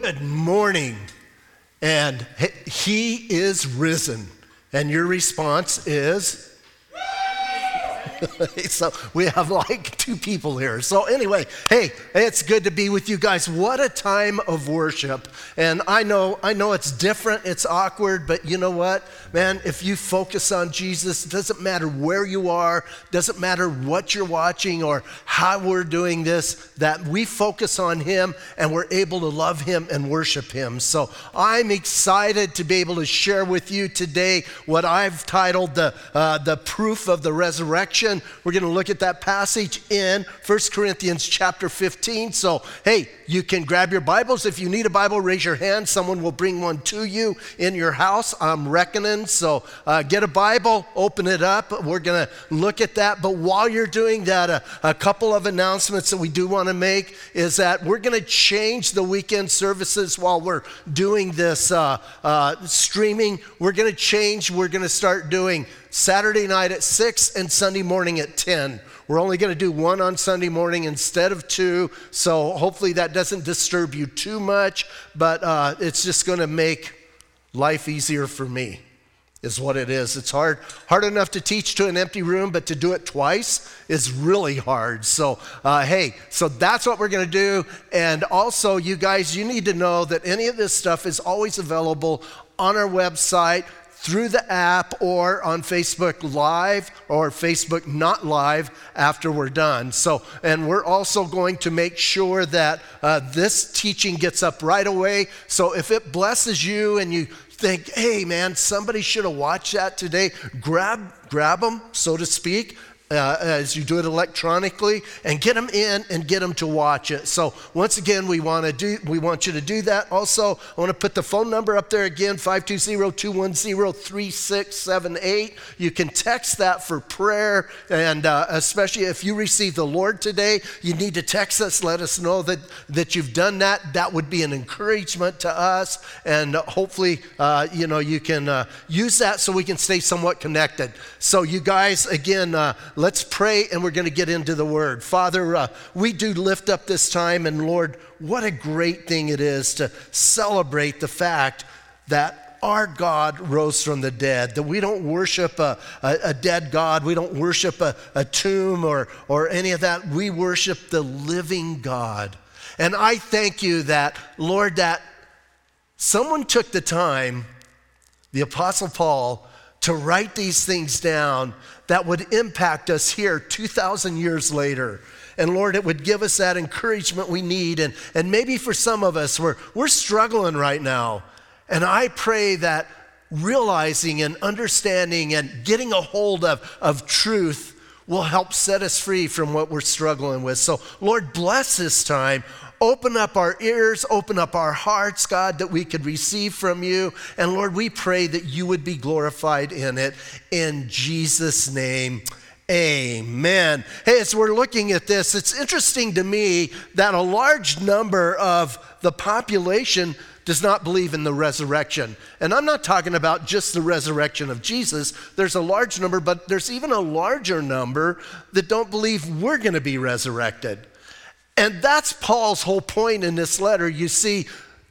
Good morning. And he is risen. And your response is? so we have like two people here. So, anyway, hey, it's good to be with you guys. What a time of worship. And I know, I know it's different, it's awkward, but you know what? Man, if you focus on Jesus, it doesn't matter where you are, doesn't matter what you're watching or how we're doing this, that we focus on Him and we're able to love Him and worship Him. So I'm excited to be able to share with you today what I've titled the, uh, the proof of the resurrection. We're going to look at that passage in 1 Corinthians chapter 15. So, hey, you can grab your Bibles. If you need a Bible, raise your hand. Someone will bring one to you in your house. I'm reckoning so uh, get a Bible, open it up. We're going to look at that. But while you're doing that, a, a couple of announcements that we do want to make is that we're going to change the weekend services while we're doing this uh, uh, streaming. We're going to change. We're going to start doing Saturday night at 6 and Sunday morning at 10. We're only going to do one on Sunday morning instead of two, so hopefully that doesn't disturb you too much, but uh, it's just going to make life easier for me is what it is. It's hard, hard enough to teach to an empty room, but to do it twice is really hard. So, uh, hey, so that's what we're going to do. And also, you guys, you need to know that any of this stuff is always available on our website through the app or on Facebook Live or Facebook Not Live after we're done. So, and we're also going to make sure that uh, this teaching gets up right away. So, if it blesses you and you think, hey man, somebody should have watched that today, grab, grab them, so to speak, uh, as you do it electronically and get them in and get them to watch it. So once again, we want to do we want you to do that. Also, I want to put the phone number up there again 520-210-3678. You can text that for prayer and uh, especially if you receive the Lord today, you need to text us let us know that that you've done that. That would be an encouragement to us and hopefully uh, you know you can uh, use that so we can stay somewhat connected. So you guys again uh, Let's pray and we're going to get into the word. Father, uh, we do lift up this time, and Lord, what a great thing it is to celebrate the fact that our God rose from the dead, that we don't worship a, a, a dead God, we don't worship a, a tomb or, or any of that. We worship the living God. And I thank you that, Lord, that someone took the time, the Apostle Paul, to write these things down that would impact us here 2,000 years later. And Lord, it would give us that encouragement we need. And, and maybe for some of us, we're, we're struggling right now. And I pray that realizing and understanding and getting a hold of, of truth will help set us free from what we're struggling with. So, Lord, bless this time. Open up our ears, open up our hearts, God, that we could receive from you. And Lord, we pray that you would be glorified in it. In Jesus' name, amen. Hey, as we're looking at this, it's interesting to me that a large number of the population does not believe in the resurrection. And I'm not talking about just the resurrection of Jesus. There's a large number, but there's even a larger number that don't believe we're going to be resurrected. And that's Paul's whole point in this letter. You see,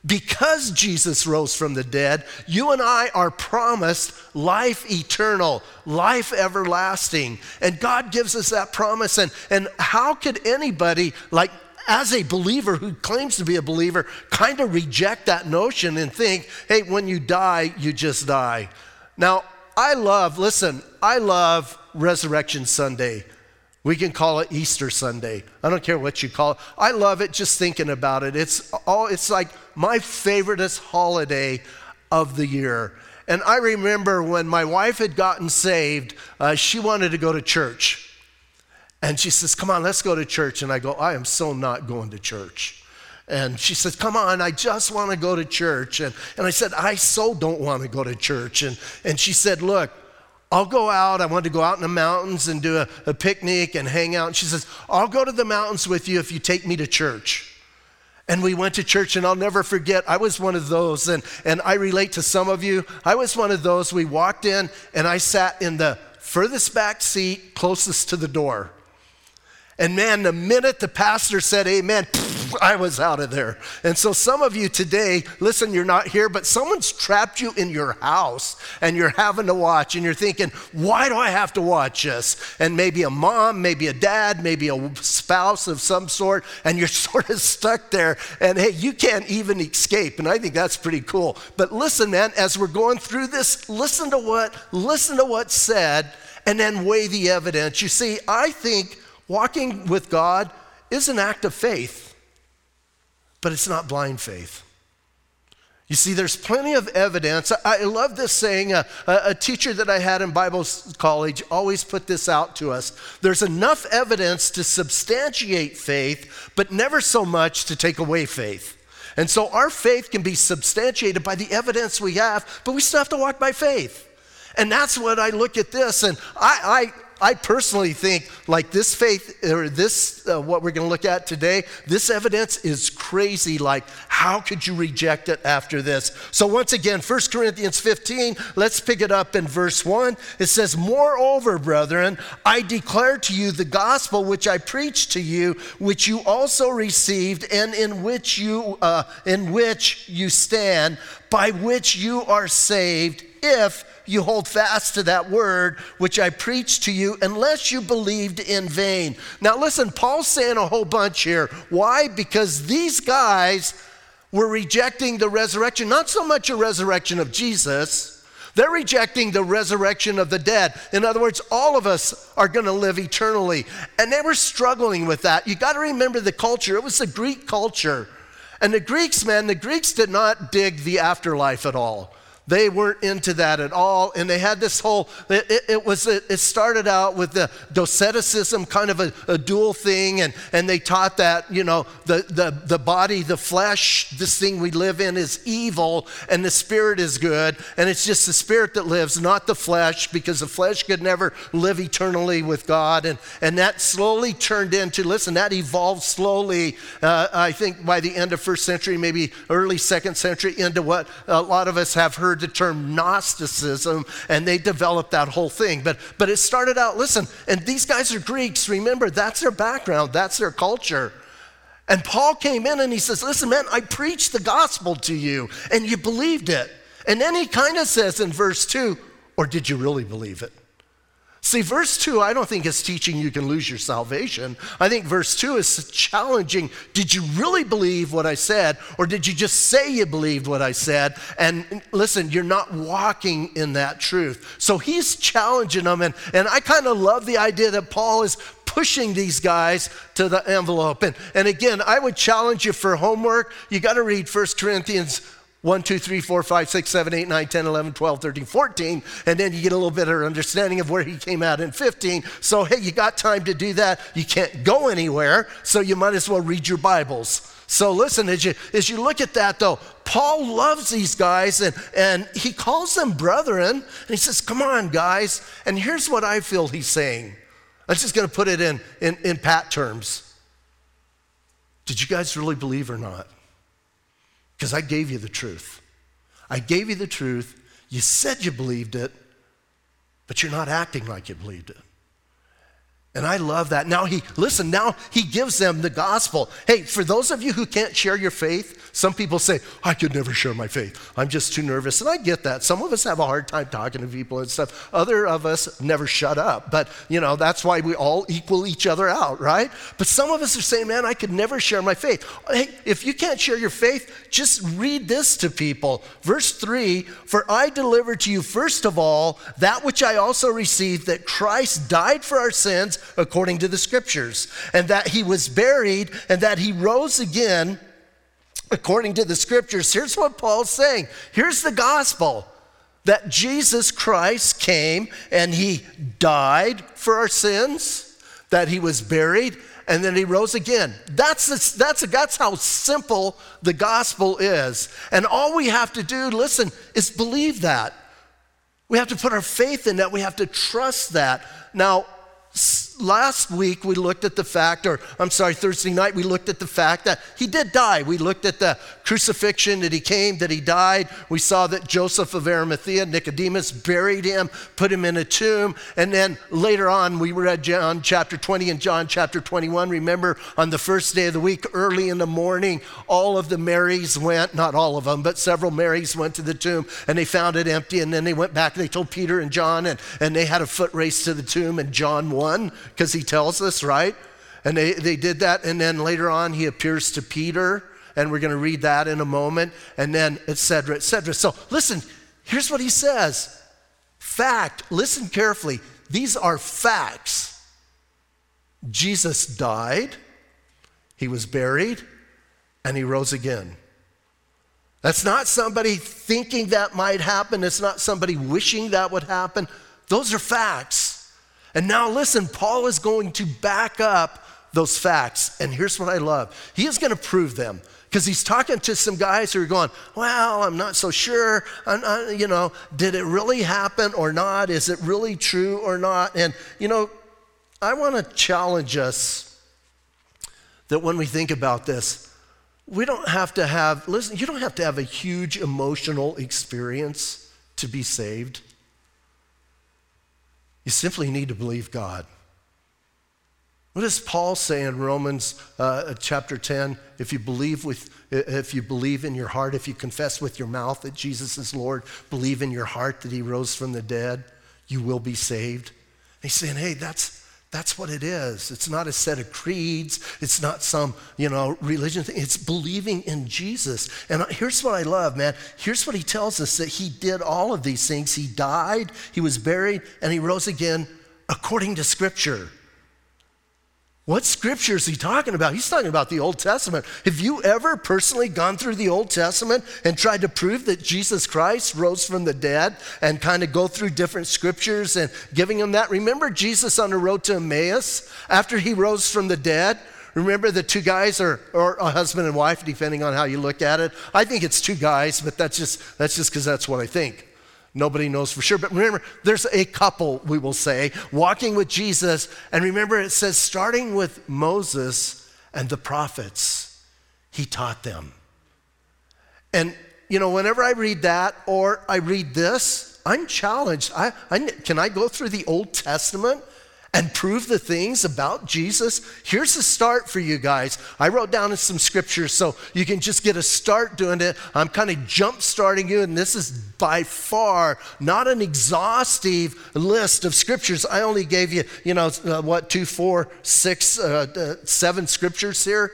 because Jesus rose from the dead, you and I are promised life eternal, life everlasting. And God gives us that promise. And, and how could anybody, like, as a believer who claims to be a believer, kind of reject that notion and think, hey, when you die, you just die? Now, I love, listen, I love Resurrection Sunday. We can call it Easter Sunday. I don't care what you call it. I love it just thinking about it. It's all it's like my favoriteest holiday of the year. And I remember when my wife had gotten saved, uh, she wanted to go to church. And she says, Come on, let's go to church. And I go, I am so not going to church. And she says, Come on, I just want to go to church. And, and I said, I so don't want to go to church. And, and she said, Look, I'll go out. I want to go out in the mountains and do a, a picnic and hang out. And she says, I'll go to the mountains with you if you take me to church. And we went to church, and I'll never forget, I was one of those, and, and I relate to some of you. I was one of those. We walked in, and I sat in the furthest back seat closest to the door. And man, the minute the pastor said amen, I was out of there. And so some of you today, listen, you're not here, but someone's trapped you in your house and you're having to watch and you're thinking, why do I have to watch this? And maybe a mom, maybe a dad, maybe a spouse of some sort, and you're sort of stuck there. And hey, you can't even escape. And I think that's pretty cool. But listen, man, as we're going through this, listen to what, listen to what's said and then weigh the evidence. You see, I think Walking with God is an act of faith, but it's not blind faith. You see, there's plenty of evidence. I, love this saying. Uh, a, a teacher that I had in Bible college always put this out to us. There's enough evidence to substantiate faith, but never so much to take away faith. And so our faith can be substantiated by the evidence we have, but we still have to walk by faith. And that's what I look at this, and I, I personally think like this faith or this uh, what we're going to look at today this evidence is crazy. Like how could you reject it after this? So once again 1 corinthians 15 let's pick it up in verse 1 it says moreover brethren i declare to you the gospel which i preached to you which you also received and in which you uh, in which you stand by which you are saved if you hold fast to that word which I preached to you, unless you believed in vain. Now, listen, Paul's saying a whole bunch here. Why? Because these guys were rejecting the resurrection, not so much a resurrection of Jesus. They're rejecting the resurrection of the dead. In other words, all of us are going to live eternally. And they were struggling with that. You got to remember the culture. It was the Greek culture. And the Greeks, man, the Greeks did not dig the afterlife at all. They weren't into that at all. And they had this whole, it, it was, it started out with the doceticism, kind of a, a, dual thing. And, and they taught that, you know, the, the, the body, the flesh, this thing we live in is evil and the spirit is good. And it's just the spirit that lives, not the flesh, because the flesh could never live eternally with God. And, and that slowly turned into, listen, that evolved slowly, uh, I think by the end of first century, maybe early second century, into what a lot of us have heard the term Gnosticism, and they developed that whole thing. But, but it started out, listen, and these guys are Greeks. Remember, that's their background, that's their culture. And Paul came in and he says, Listen, man, I preached the gospel to you, and you believed it. And then he kind of says in verse 2, Or did you really believe it? See, verse 2, I don't think is teaching you can lose your salvation. I think verse 2 is challenging did you really believe what I said, or did you just say you believed what I said? And listen, you're not walking in that truth. So he's challenging them, and, and I kind of love the idea that Paul is pushing these guys to the envelope. And, and again, I would challenge you for homework. You got to read 1 Corinthians 1, 2, 3, 4, 5, 6, 7, 8, 9, 10, 11, 12, 13, 14, and then you get a little of understanding of where he came out in 15. So, hey, you got time to do that. You can't go anywhere, so you might as well read your Bibles. So, listen, as you, as you look at that, though, Paul loves these guys and, and he calls them brethren, and he says, Come on, guys. And here's what I feel he's saying. I'm just going to put it in, in, in pat terms. Did you guys really believe or not? Because I gave you the truth. I gave you the truth. You said you believed it, but you're not acting like you believed it. And I love that. Now he, listen, now he gives them the gospel. Hey, for those of you who can't share your faith, some people say, I could never share my faith. I'm just too nervous. And I get that. Some of us have a hard time talking to people and stuff. Other of us never shut up. But, you know, that's why we all equal each other out, right? But some of us are saying, man, I could never share my faith. Hey, if you can't share your faith, just read this to people. Verse 3 For I delivered to you, first of all, that which I also received, that Christ died for our sins according to the scriptures, and that he was buried, and that he rose again according to the scriptures. Here's what Paul's saying here's the gospel that Jesus Christ came and he died for our sins, that he was buried, and then he rose again. That's, that's, that's how simple the gospel is. And all we have to do, listen, is believe that. We have to put our faith in that. We have to trust that. Now, last week we looked at the fact, or I'm sorry, Thursday night we looked at the fact that he did die. We looked at the crucifixion that he came, that he died. We saw that Joseph of Arimathea, Nicodemus, buried him, put him in a tomb. And then later on, we read John chapter 20 and John chapter 21. Remember, on the first day of the week, early in the morning, all of the Marys went, not all of them, but several Marys went to the tomb and they found it empty. And then they went back and they told Peter and John, and, and they had a foot race to the tomb, and John won because he tells us, right? And they, they did that. And then later on, he appears to Peter, and we're going to read that in a moment, and then et cetera, et cetera. So listen, here's what he says fact, listen carefully. These are facts. Jesus died, he was buried, and he rose again. That's not somebody thinking that might happen. It's not somebody wishing that would happen. Those are facts. And now, listen, Paul is going to back up those facts. And here's what I love he is going to prove them because he's talking to some guys who are going, Well, I'm not so sure. Not, you know, did it really happen or not? Is it really true or not? And, you know, I want to challenge us that when we think about this, we don't have to have, listen, you don't have to have a huge emotional experience to be saved. You simply need to believe God. What does Paul say in Romans uh, chapter 10? If you believe with, if you believe in your heart, if you confess with your mouth that Jesus is Lord, believe in your heart that He rose from the dead, you will be saved. He's saying, hey, that's that's what it is. It's not a set of creeds. It's not some, you know, religion thing. It's believing in Jesus. And here's what I love, man. Here's what he tells us that he did all of these things. He died, he was buried, and he rose again according to Scripture. What scripture is he talking about? He's talking about the Old Testament. Have you ever personally gone through the Old Testament and tried to prove that Jesus Christ rose from the dead and kind of go through different scriptures and giving them that? Remember Jesus on the road to Emmaus after he rose from the dead? Remember the two guys or, or a husband and wife, depending on how you look at it? I think it's two guys, but that's just that's just because that's what I think. Nobody knows for sure. But remember, there's a couple, we will say, walking with Jesus. And remember, it says, starting with Moses and the prophets, he taught them. And, you know, whenever I read that or I read this, I'm challenged. I, I, can I go through the Old Testament and prove the things about Jesus? Here's a start for you guys. I wrote down some scriptures so you can just get a start doing it. I'm kind of jump starting you, and this is by far not an exhaustive list of scriptures. I only gave you, you know, uh, what, two, four, six, uh, uh, seven scriptures here.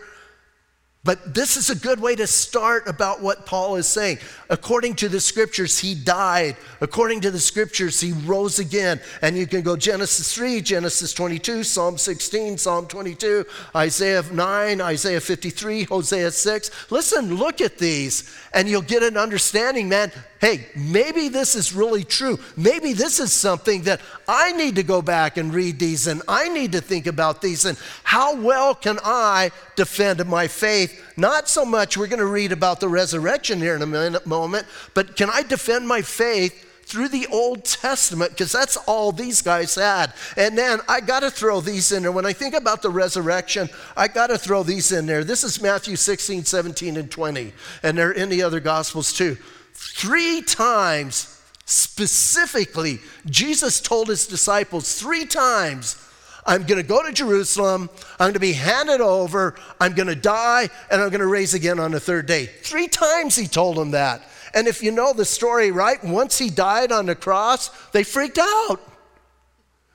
But this is a good way to start about what Paul is saying. According to the scriptures, he died. According to the scriptures, he rose again. And you can go Genesis 3, Genesis 22, Psalm 16, Psalm 22, Isaiah 9, Isaiah 53, Hosea 6. Listen, look at these, and you'll get an understanding, man hey, maybe this is really true. Maybe this is something that I need to go back and read these and I need to think about these and how well can I defend my faith? Not so much, we're going to read about the resurrection here in a minute, moment, but can I defend my faith? Through the Old Testament because that's all these guys had. And then I got to throw these in there. When I think about the resurrection, I got to throw these in there. This is Matthew 16, 17, and 20, and they're in the other Gospels too. Three times, specifically, Jesus told his disciples three times, I'm going to go to Jerusalem, I'm going to be handed over, I'm going to die, and I'm going to raise again on the third day. Three times he told them that. And if you know the story, right, once he died on the cross, they freaked out.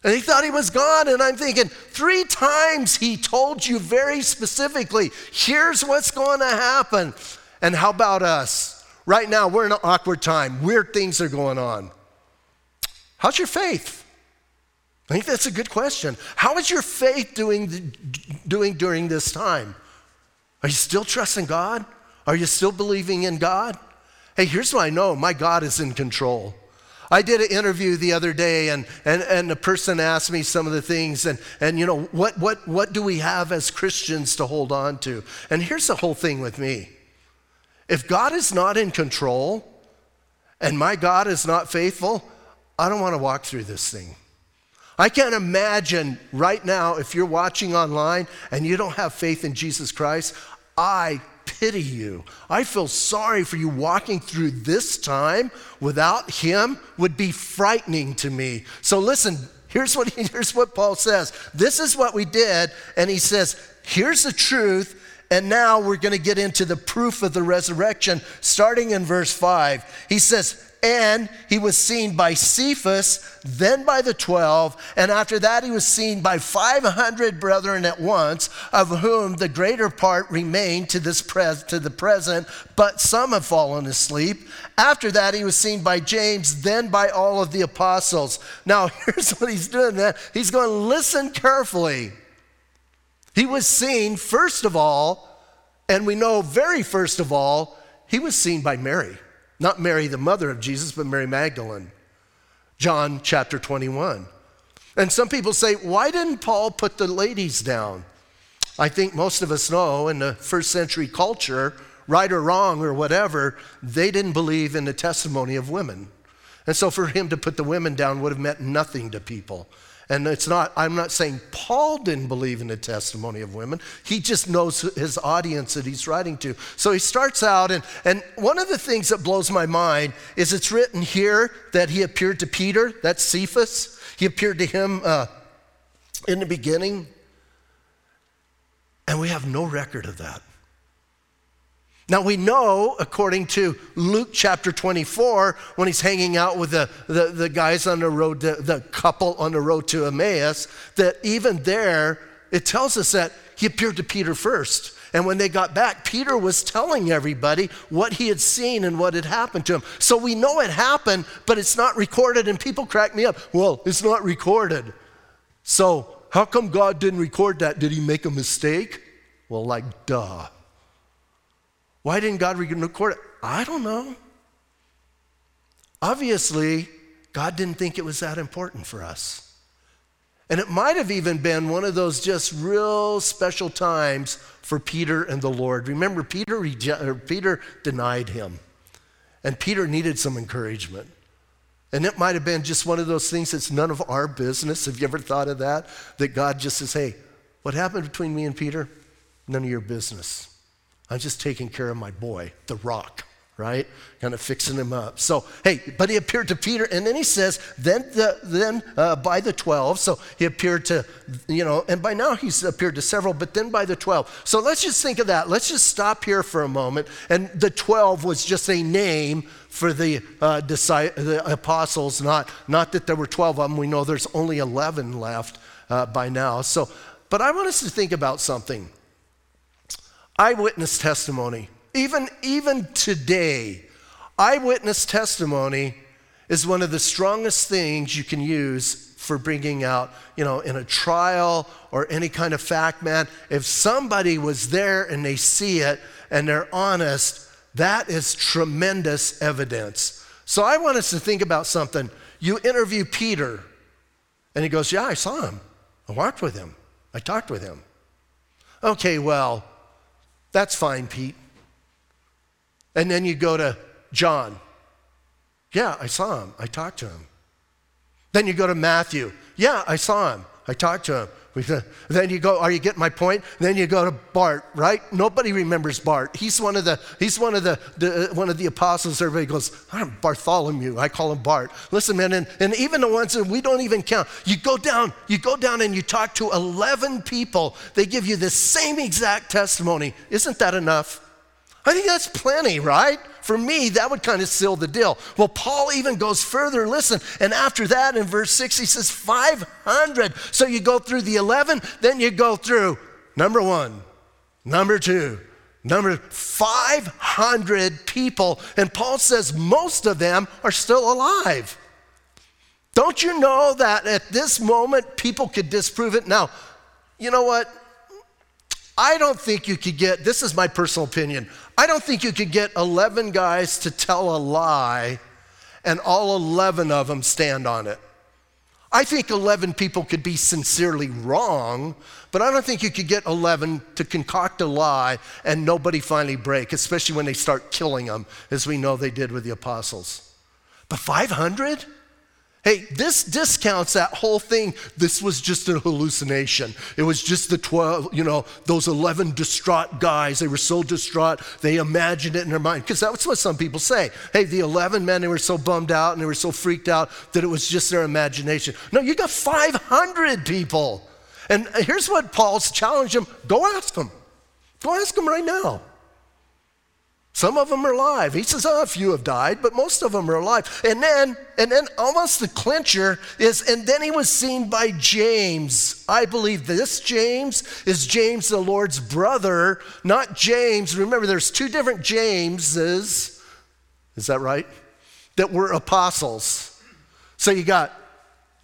And he thought he was gone. And I'm thinking, three times he told you very specifically, here's what's going to happen. And how about us? Right now, we're in an awkward time. Weird things are going on. How's your faith? I think that's a good question. How is your faith doing, doing during this time? Are you still trusting God? Are you still believing in God? Hey, here's what I know my God is in control. I did an interview the other day, and, and, and a person asked me some of the things, and, and you know, what, what, what do we have as Christians to hold on to? And here's the whole thing with me if God is not in control and my God is not faithful, I don't want to walk through this thing. I can't imagine right now if you're watching online and you don't have faith in Jesus Christ, I pity you. I feel sorry for you walking through this time without him would be frightening to me. So listen, here's what here's what Paul says. This is what we did and he says, here's the truth and now we're going to get into the proof of the resurrection starting in verse 5. He says, and he was seen by Cephas, then by the twelve, and after that he was seen by 500 brethren at once, of whom the greater part remain to, this pres- to the present, but some have fallen asleep. After that he was seen by James, then by all of the apostles. Now here's what he's doing, man. He's going to listen carefully. He was seen, first of all, and we know very first of all, he was seen by Mary. Not Mary, the mother of Jesus, but Mary Magdalene. John chapter 21. And some people say, why didn't Paul put the ladies down? I think most of us know in the first century culture, right or wrong or whatever, they didn't believe in the testimony of women. And so for him to put the women down would have meant nothing to people. And it's not, I'm not saying Paul didn't believe in the testimony of women. He just knows his audience that he's writing to. So he starts out, and, and one of the things that blows my mind is it's written here that he appeared to Peter, that's Cephas. He appeared to him uh, in the beginning. And we have no record of that. Now we know, according to Luke chapter 24, when he's hanging out with the, the, the guys on the road, the, the couple on the road to Emmaus, that even there, it tells us that he appeared to Peter first. And when they got back, Peter was telling everybody what he had seen and what had happened to him. So we know it happened, but it's not recorded, and people crack me up. Well, it's not recorded. So how come God didn't record that? Did he make a mistake? Well, like, duh. Why didn't God record it? I don't know. Obviously, God didn't think it was that important for us. And it might have even been one of those just real special times for Peter and the Lord. Remember, Peter, rege- Peter denied him, and Peter needed some encouragement. And it might have been just one of those things that's none of our business. Have you ever thought of that? That God just says, hey, what happened between me and Peter? None of your business. I'm just taking care of my boy, the rock, right? Kind of fixing him up. So, hey, but he appeared to Peter, and then he says, then, the, then uh, by the 12, so he appeared to, you know, and by now he's appeared to several, but then by the 12. So let's just think of that. Let's just stop here for a moment. And the 12 was just a name for the, uh, the apostles, not, not that there were 12 of them. We know there's only 11 left uh, by now. So, but I want us to think about something eyewitness testimony. Even, even today, eyewitness testimony is one of the strongest things you can use for bringing out, you know, in a trial or any kind of fact, man. If somebody was there and they see it and they're honest, that is tremendous evidence. So I want us to think about something. You interview Peter, and he goes, Yeah, I saw him. I walked with him. I talked with him. Okay, well, that's fine, Pete. And then you go to John. Yeah, I saw him. I talked to him. Then you go to Matthew. Yeah, I saw him. I talked to him. Then you go, are you getting my point? Then you go to Bart, right? Nobody remembers Bart. He's one of the, he's one of the, the one of the apostles. Everybody goes, I'm Bartholomew. I call him Bart. Listen, man, and, and even the ones that we don't even count. You go down, you go down and you talk to 11 people. They give you the same exact testimony. Isn't that enough? I think that's plenty, right? For me, that would kind of seal the deal. Well, Paul even goes further. Listen, and after that, in verse 6, he says 500. So you go through the 11, then you go through number one, number two, number 500 people. And Paul says most of them are still alive. Don't you know that at this moment people could disprove it? Now, you know what? I don't think you could get, this is my personal opinion, I don't think you could get 11 guys to tell a lie and all 11 of them stand on it. I think 11 people could be sincerely wrong, but I don't think you could get 11 to concoct a lie and nobody finally break, especially when they start killing them, as we know they did with the apostles. But 500? Hey, this discounts that whole thing. This was just a hallucination. It was just the 12, you know, those 11 distraught guys. They were so distraught, they imagined it in their mind. Because that's what some people say. Hey, the 11 men, they were so bummed out and they were so freaked out that it was just their imagination. No, you got 500 people. And here's what Paul's challenged them go ask them. Go ask them right now. Some of them are alive. He says, oh, a few have died, but most of them are alive. And then, and then almost the clincher is, and then he was seen by James. I believe this James is James, the Lord's brother, not James. Remember, there's two different Jameses. Is that right? That were apostles. So you got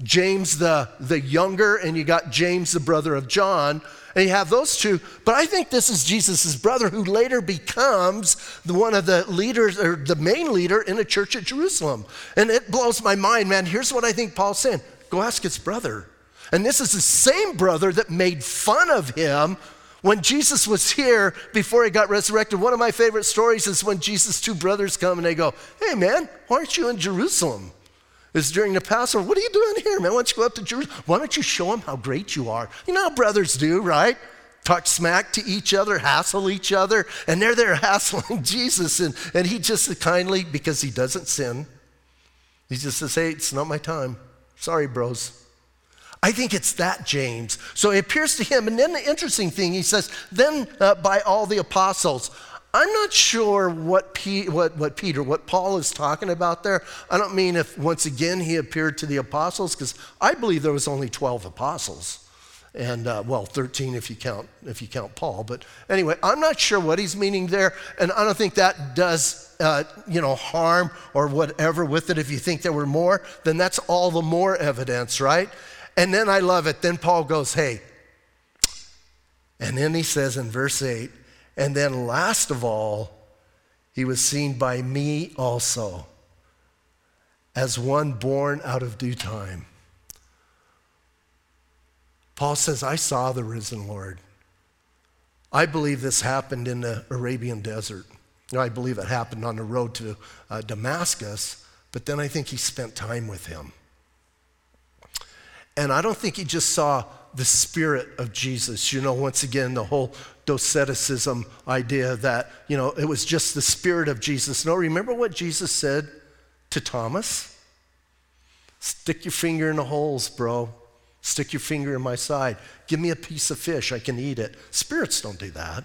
James the, the younger, and you got James the brother of John. And you have those two. But I think this is Jesus' brother who later becomes the, one of the leaders or the main leader in the church at Jerusalem. And it blows my mind, man. Here's what I think Paul's saying go ask his brother. And this is the same brother that made fun of him when Jesus was here before he got resurrected. One of my favorite stories is when Jesus' two brothers come and they go, Hey, man, why aren't you in Jerusalem? It's during the Passover. What are you doing here, man? Why don't you go up to Jerusalem? Why don't you show them how great you are? You know how brothers do, right? Talk smack to each other, hassle each other, and they're there hassling Jesus. And, and he just kindly, because he doesn't sin, he just says, Hey, it's not my time. Sorry, bros. I think it's that James. So it appears to him. And then the interesting thing, he says, Then uh, by all the apostles. I'm not sure what, P, what, what Peter, what Paul is talking about there. I don't mean if once again he appeared to the apostles, because I believe there was only 12 apostles. And uh, well, 13 if you count if you count Paul. But anyway, I'm not sure what he's meaning there, and I don't think that does uh, you know harm or whatever with it. If you think there were more, then that's all the more evidence, right? And then I love it. Then Paul goes, "Hey," and then he says in verse 8, and then, last of all, he was seen by me also as one born out of due time. Paul says, I saw the risen Lord. I believe this happened in the Arabian desert. I believe it happened on the road to uh, Damascus, but then I think he spent time with him. And I don't think he just saw the spirit of Jesus. You know, once again, the whole doceticism idea that, you know, it was just the spirit of Jesus. No, remember what Jesus said to Thomas? Stick your finger in the holes, bro. Stick your finger in my side. Give me a piece of fish. I can eat it. Spirits don't do that.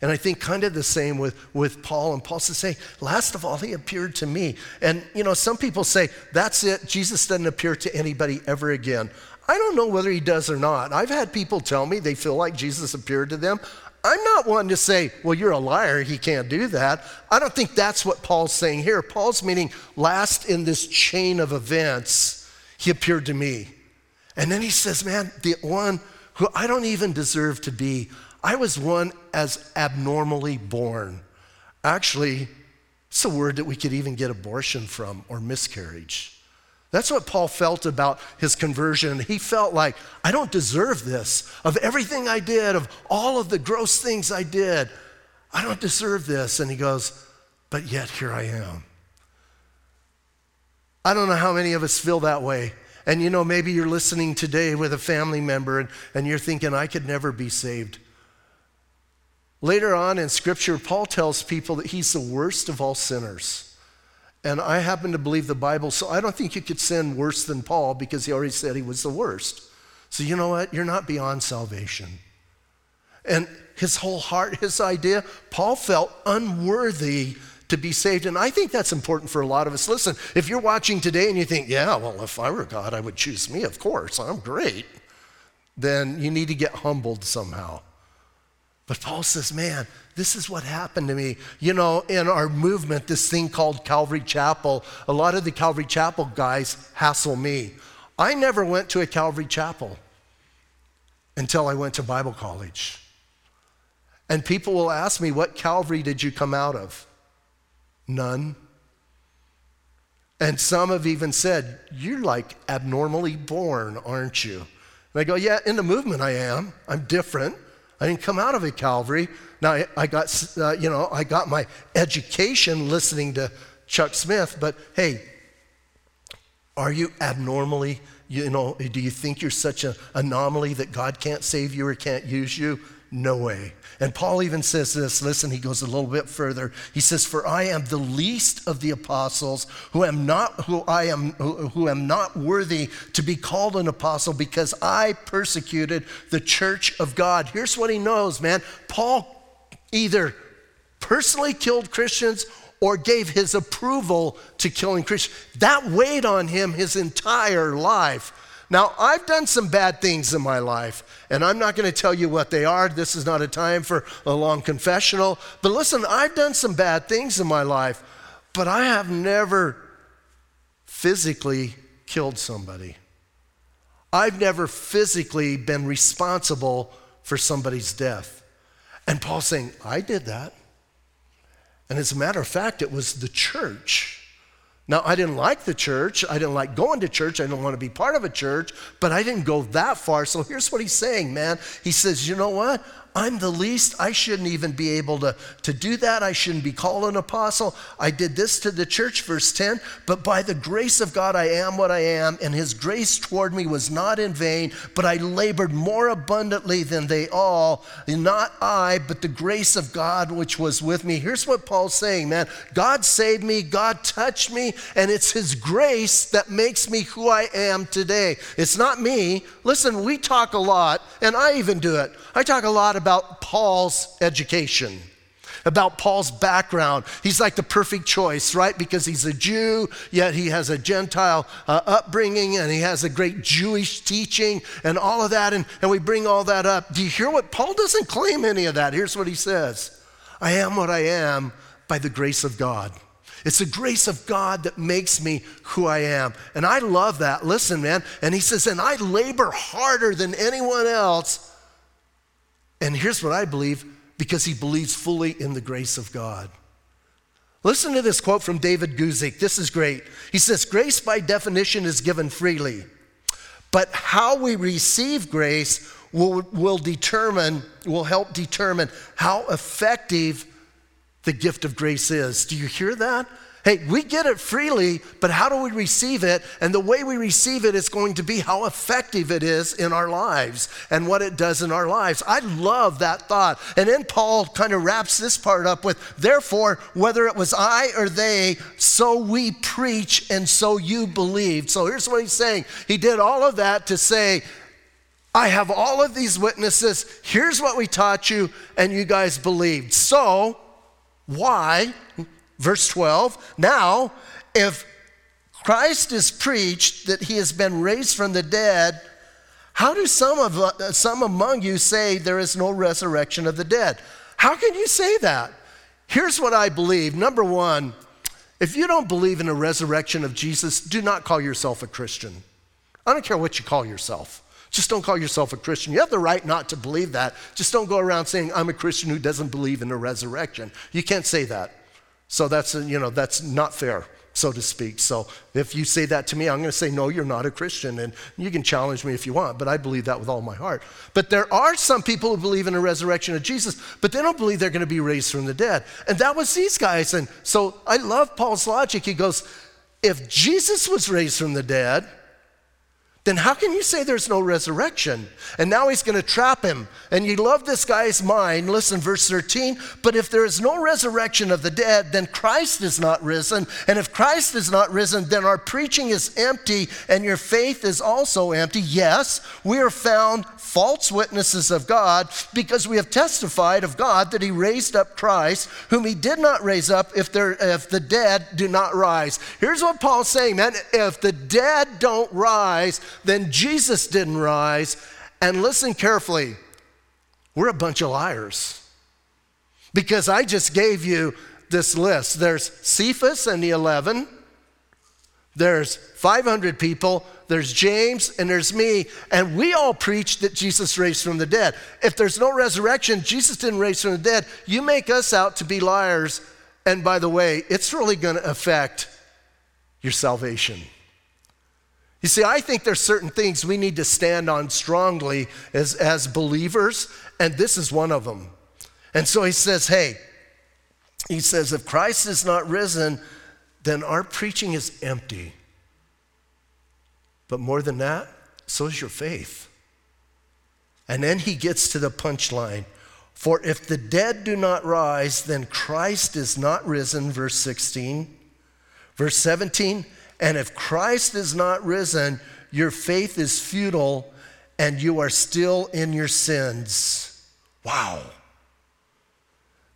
And I think kind of the same with, with Paul. And Paul says, hey, last of all, he appeared to me. And, you know, some people say, that's it. Jesus doesn't appear to anybody ever again. I don't know whether he does or not. I've had people tell me they feel like Jesus appeared to them. I'm not one to say, well, you're a liar, he can't do that. I don't think that's what Paul's saying here. Paul's meaning, last in this chain of events, he appeared to me. And then he says, man, the one who I don't even deserve to be, I was one as abnormally born. Actually, it's a word that we could even get abortion from or miscarriage. That's what Paul felt about his conversion. He felt like, I don't deserve this. Of everything I did, of all of the gross things I did, I don't deserve this. And he goes, But yet here I am. I don't know how many of us feel that way. And you know, maybe you're listening today with a family member and, and you're thinking, I could never be saved. Later on in Scripture, Paul tells people that he's the worst of all sinners. And I happen to believe the Bible, so I don't think you could sin worse than Paul because he already said he was the worst. So you know what? You're not beyond salvation. And his whole heart, his idea, Paul felt unworthy to be saved. And I think that's important for a lot of us. Listen, if you're watching today and you think, yeah, well, if I were God, I would choose me, of course, I'm great, then you need to get humbled somehow. But Paul says, man, this is what happened to me. You know, in our movement, this thing called Calvary Chapel, a lot of the Calvary Chapel guys hassle me. I never went to a Calvary Chapel until I went to Bible college. And people will ask me, What Calvary did you come out of? None. And some have even said, You're like abnormally born, aren't you? And I go, Yeah, in the movement I am. I'm different. I didn't come out of a Calvary. Now, I, got, uh, you know, I got my education listening to Chuck Smith, but hey, Are you abnormally, you know, do you think you're such an anomaly that God can't save you or can't use you? No way. And Paul even says this listen, he goes a little bit further. He says, For I am the least of the apostles, who am not, who I am, who am not worthy to be called an apostle because I persecuted the church of God. Here's what he knows, man. Paul either personally killed Christians or gave his approval to killing Christians. That weighed on him his entire life. Now, I've done some bad things in my life, and I'm not going to tell you what they are. This is not a time for a long confessional. But listen, I've done some bad things in my life, but I have never physically killed somebody. I've never physically been responsible for somebody's death. And Paul's saying, I did that. And as a matter of fact, it was the church now, I didn't like the church. I didn't like going to church. I didn't want to be part of a church, but I didn't go that far. So here's what he's saying, man. He says, You know what? I'm the least. I shouldn't even be able to, to do that. I shouldn't be called an apostle. I did this to the church, verse 10. But by the grace of God, I am what I am, and his grace toward me was not in vain, but I labored more abundantly than they all. Not I, but the grace of God which was with me. Here's what Paul's saying, man. God saved me, God touched me, and it's his grace that makes me who I am today. It's not me. Listen, we talk a lot, and I even do it. I talk a lot Paul's education, about Paul's background. He's like the perfect choice, right? Because he's a Jew, yet he has a Gentile uh, upbringing and he has a great Jewish teaching and all of that. And, and we bring all that up. Do you hear what Paul doesn't claim any of that? Here's what he says I am what I am by the grace of God. It's the grace of God that makes me who I am. And I love that. Listen, man. And he says, and I labor harder than anyone else and here's what I believe because he believes fully in the grace of God. Listen to this quote from David Guzik. This is great. He says, Grace by definition is given freely, but how we receive grace will, will determine, will help determine how effective the gift of grace is. Do you hear that? Hey, we get it freely, but how do we receive it? And the way we receive it is going to be how effective it is in our lives and what it does in our lives. I love that thought. And then Paul kind of wraps this part up with, therefore, whether it was I or they, so we preach and so you believed. So here's what he's saying. He did all of that to say, I have all of these witnesses. Here's what we taught you, and you guys believed. So, why Verse 12 Now, if Christ is preached that he has been raised from the dead, how do some, of, uh, some among you say there is no resurrection of the dead? How can you say that? Here's what I believe. Number one, if you don't believe in a resurrection of Jesus, do not call yourself a Christian. I don't care what you call yourself. Just don't call yourself a Christian. You have the right not to believe that. Just don't go around saying, I'm a Christian who doesn't believe in a resurrection. You can't say that. So that's, you know, that's not fair, so to speak. So if you say that to me, I'm going to say, no, you're not a Christian. And you can challenge me if you want, but I believe that with all my heart. But there are some people who believe in a resurrection of Jesus, but they don't believe they're going to be raised from the dead. And that was these guys. And so I love Paul's logic. He goes, if Jesus was raised from the dead, then how can you say there's no resurrection? And now he's going to trap him. And you love this guy's mind. Listen, verse 13. But if there is no resurrection of the dead, then Christ is not risen. And if Christ is not risen, then our preaching is empty and your faith is also empty. Yes, we are found false witnesses of God because we have testified of God that he raised up Christ, whom he did not raise up if, there, if the dead do not rise. Here's what Paul's saying, man. If the dead don't rise, then Jesus didn't rise. And listen carefully, we're a bunch of liars. Because I just gave you this list. There's Cephas and the 11, there's 500 people, there's James, and there's me, and we all preach that Jesus raised from the dead. If there's no resurrection, Jesus didn't raise from the dead, you make us out to be liars. And by the way, it's really going to affect your salvation. You see, I think there's certain things we need to stand on strongly as, as believers, and this is one of them. And so he says, hey, he says, if Christ is not risen, then our preaching is empty. But more than that, so is your faith. And then he gets to the punchline. For if the dead do not rise, then Christ is not risen, verse 16. Verse 17, and if Christ is not risen, your faith is futile and you are still in your sins. Wow.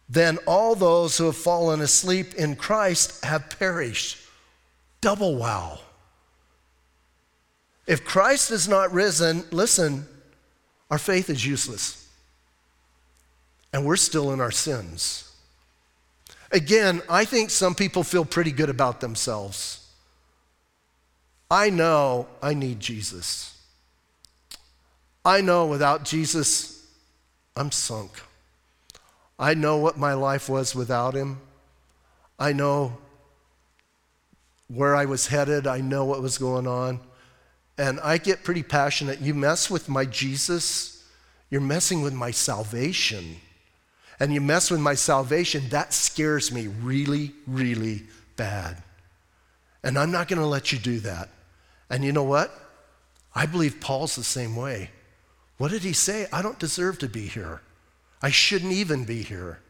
Then all those who have fallen asleep in Christ have perished. Double wow. If Christ is not risen, listen, our faith is useless. And we're still in our sins. Again, I think some people feel pretty good about themselves. I know I need Jesus. I know without Jesus, I'm sunk. I know what my life was without him. I know where I was headed. I know what was going on. And I get pretty passionate. You mess with my Jesus, you're messing with my salvation. And you mess with my salvation, that scares me really, really bad. And I'm not going to let you do that. And you know what? I believe Paul's the same way. What did he say? I don't deserve to be here. I shouldn't even be here.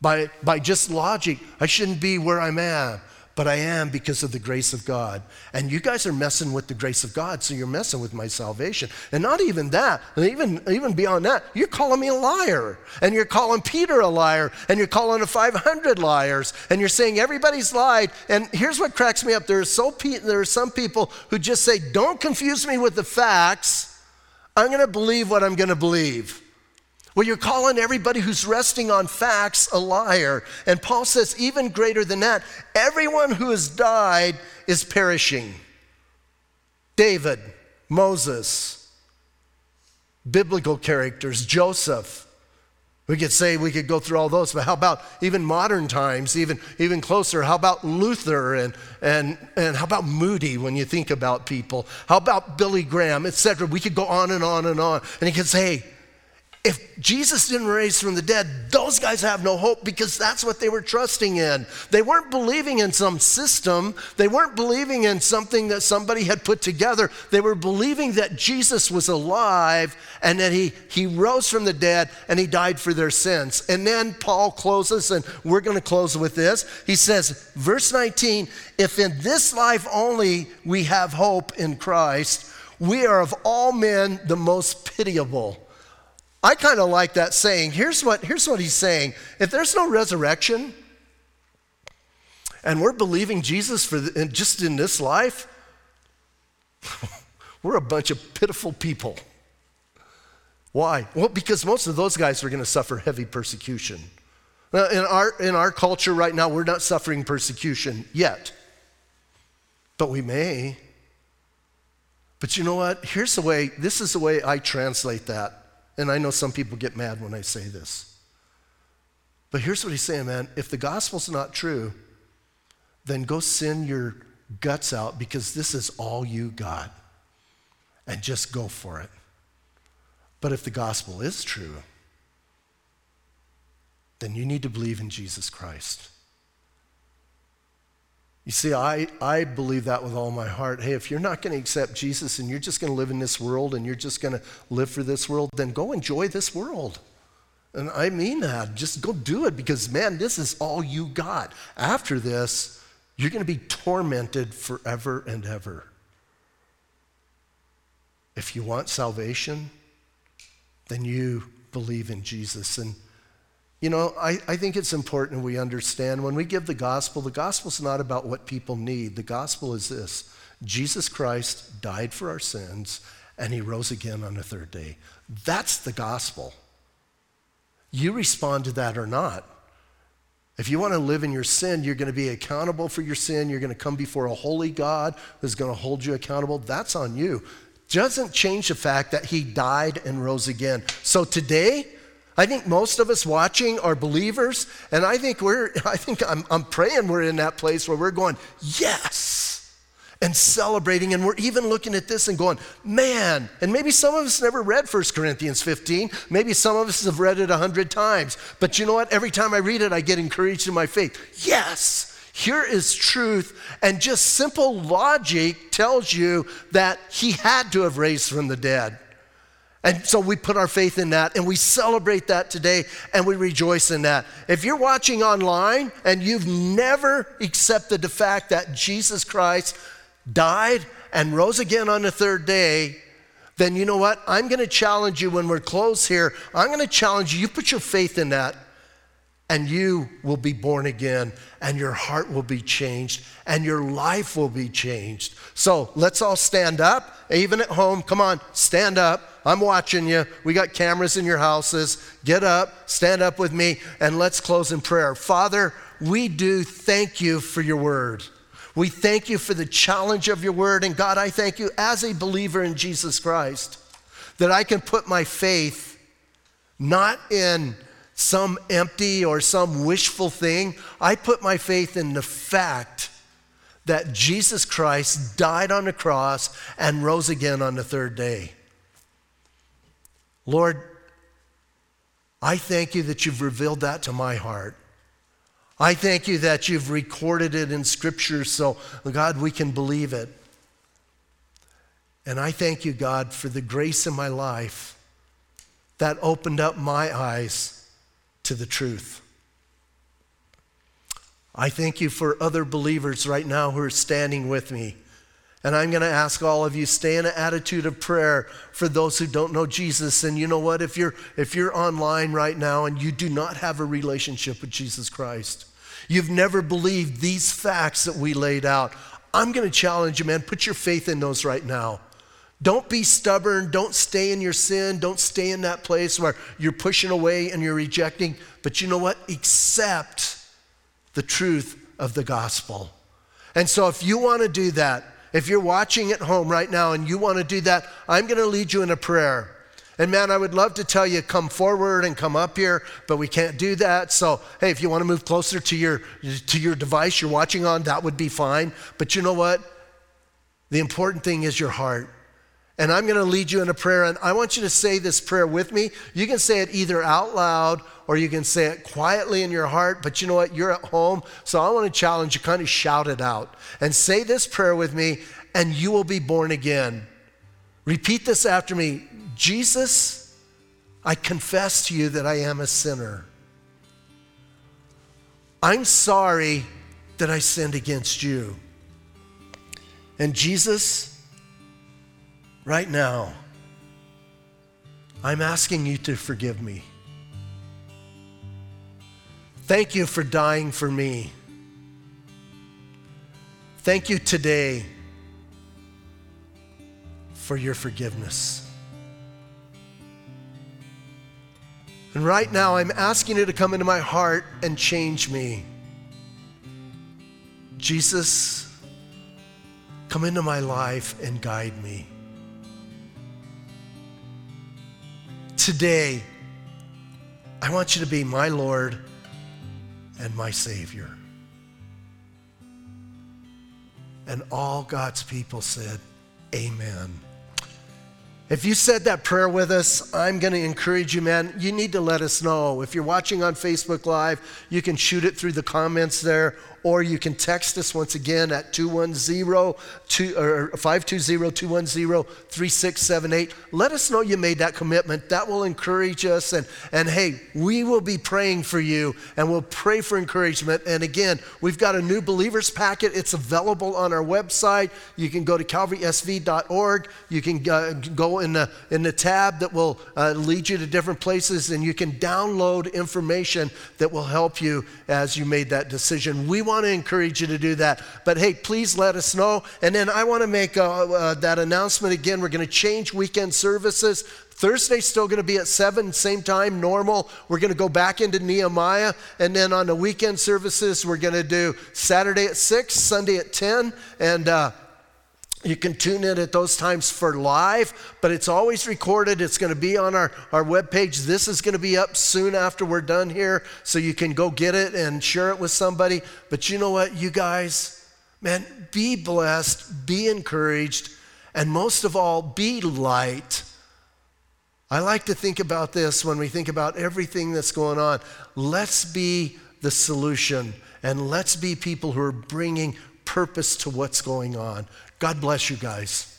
By, by just logic, I shouldn't be where I'm at but I am because of the grace of God. And you guys are messing with the grace of God, so you're messing with my salvation. And not even that, and even, even beyond that, you're calling me a liar. And you're calling Peter a liar. And you're calling the 500 liars. And you're saying everybody's lied. And here's what cracks me up there, are, so pe- there are some people who just say, Don't confuse me with the facts. I'm going to believe what I'm going to believe. Well, you're calling everybody who's resting on facts a liar. And Paul says, even greater than that, everyone who has died is perishing. David, Moses, biblical characters, Joseph. We could say we could go through all those, but how about even modern times, even, even closer? How about Luther and, and, and how about Moody when you think about people? How about Billy Graham, etc.? We could go on and on and on. And he could say, if Jesus didn't raise from the dead, those guys have no hope because that's what they were trusting in. They weren't believing in some system, they weren't believing in something that somebody had put together. They were believing that Jesus was alive and that he, he rose from the dead and he died for their sins. And then Paul closes, and we're going to close with this. He says, verse 19, if in this life only we have hope in Christ, we are of all men the most pitiable. I kind of like that saying. Here's what, here's what he's saying if there's no resurrection, and we're believing Jesus for the, just in this life, we're a bunch of pitiful people. Why? Well, because most of those guys are going to suffer heavy persecution. In our, in our culture right now, we're not suffering persecution yet, but we may. But you know what? Here's the way, this is the way I translate that. And I know some people get mad when I say this. But here's what he's saying, man. If the gospel's not true, then go sin your guts out because this is all you got. And just go for it. But if the gospel is true, then you need to believe in Jesus Christ. You see, I, I believe that with all my heart. Hey, if you're not going to accept Jesus and you're just going to live in this world and you're just going to live for this world, then go enjoy this world. And I mean that. Just go do it because, man, this is all you got. After this, you're going to be tormented forever and ever. If you want salvation, then you believe in Jesus. And you know, I, I think it's important we understand when we give the gospel, the gospel's not about what people need. The gospel is this Jesus Christ died for our sins and he rose again on the third day. That's the gospel. You respond to that or not. If you want to live in your sin, you're going to be accountable for your sin. You're going to come before a holy God who's going to hold you accountable. That's on you. Doesn't change the fact that he died and rose again. So today, I think most of us watching are believers, and I think we're, I think I'm, I'm praying we're in that place where we're going, yes, and celebrating, and we're even looking at this and going, man, and maybe some of us never read 1 Corinthians 15, maybe some of us have read it a hundred times, but you know what? Every time I read it, I get encouraged in my faith. Yes, here is truth. And just simple logic tells you that he had to have raised from the dead. And so we put our faith in that and we celebrate that today and we rejoice in that. If you're watching online and you've never accepted the fact that Jesus Christ died and rose again on the third day, then you know what? I'm going to challenge you when we're close here. I'm going to challenge you. You put your faith in that and you will be born again and your heart will be changed and your life will be changed. So let's all stand up, even at home. Come on, stand up. I'm watching you. We got cameras in your houses. Get up, stand up with me, and let's close in prayer. Father, we do thank you for your word. We thank you for the challenge of your word. And God, I thank you as a believer in Jesus Christ that I can put my faith not in some empty or some wishful thing. I put my faith in the fact that Jesus Christ died on the cross and rose again on the third day. Lord, I thank you that you've revealed that to my heart. I thank you that you've recorded it in Scripture so, God, we can believe it. And I thank you, God, for the grace in my life that opened up my eyes to the truth. I thank you for other believers right now who are standing with me and I'm going to ask all of you stay in an attitude of prayer for those who don't know Jesus. And you know what? If you're if you're online right now and you do not have a relationship with Jesus Christ, you've never believed these facts that we laid out. I'm going to challenge you, man. Put your faith in those right now. Don't be stubborn. Don't stay in your sin. Don't stay in that place where you're pushing away and you're rejecting. But you know what? Accept the truth of the gospel. And so if you want to do that, if you're watching at home right now and you want to do that, I'm going to lead you in a prayer. And man, I would love to tell you come forward and come up here, but we can't do that. So, hey, if you want to move closer to your to your device you're watching on, that would be fine. But you know what? The important thing is your heart. And I'm going to lead you in a prayer and I want you to say this prayer with me. You can say it either out loud or you can say it quietly in your heart, but you know what? You're at home, so I want to challenge you, kind of shout it out and say this prayer with me, and you will be born again. Repeat this after me Jesus, I confess to you that I am a sinner. I'm sorry that I sinned against you. And Jesus, right now, I'm asking you to forgive me. Thank you for dying for me. Thank you today for your forgiveness. And right now, I'm asking you to come into my heart and change me. Jesus, come into my life and guide me. Today, I want you to be my Lord and my Savior. And all God's people said, Amen. If you said that prayer with us, I'm going to encourage you, man. You need to let us know. If you're watching on Facebook Live, you can shoot it through the comments there, or you can text us once again at 210 520-210-3678. Let us know you made that commitment. That will encourage us. And, and hey, we will be praying for you and we'll pray for encouragement. And again, we've got a new believers packet. It's available on our website. You can go to calvarysv.org. You can uh, go in the, in the tab that will uh, lead you to different places and you can download information that will help you as you made that decision. We want want to encourage you to do that. But hey, please let us know. And then I want to make uh, uh, that announcement again. We're going to change weekend services. Thursday's still going to be at 7, same time, normal. We're going to go back into Nehemiah. And then on the weekend services, we're going to do Saturday at 6, Sunday at 10. And uh, you can tune in at those times for live, but it's always recorded. It's going to be on our, our webpage. This is going to be up soon after we're done here, so you can go get it and share it with somebody. But you know what, you guys, man, be blessed, be encouraged, and most of all, be light. I like to think about this when we think about everything that's going on. Let's be the solution. And let's be people who are bringing purpose to what's going on. God bless you guys.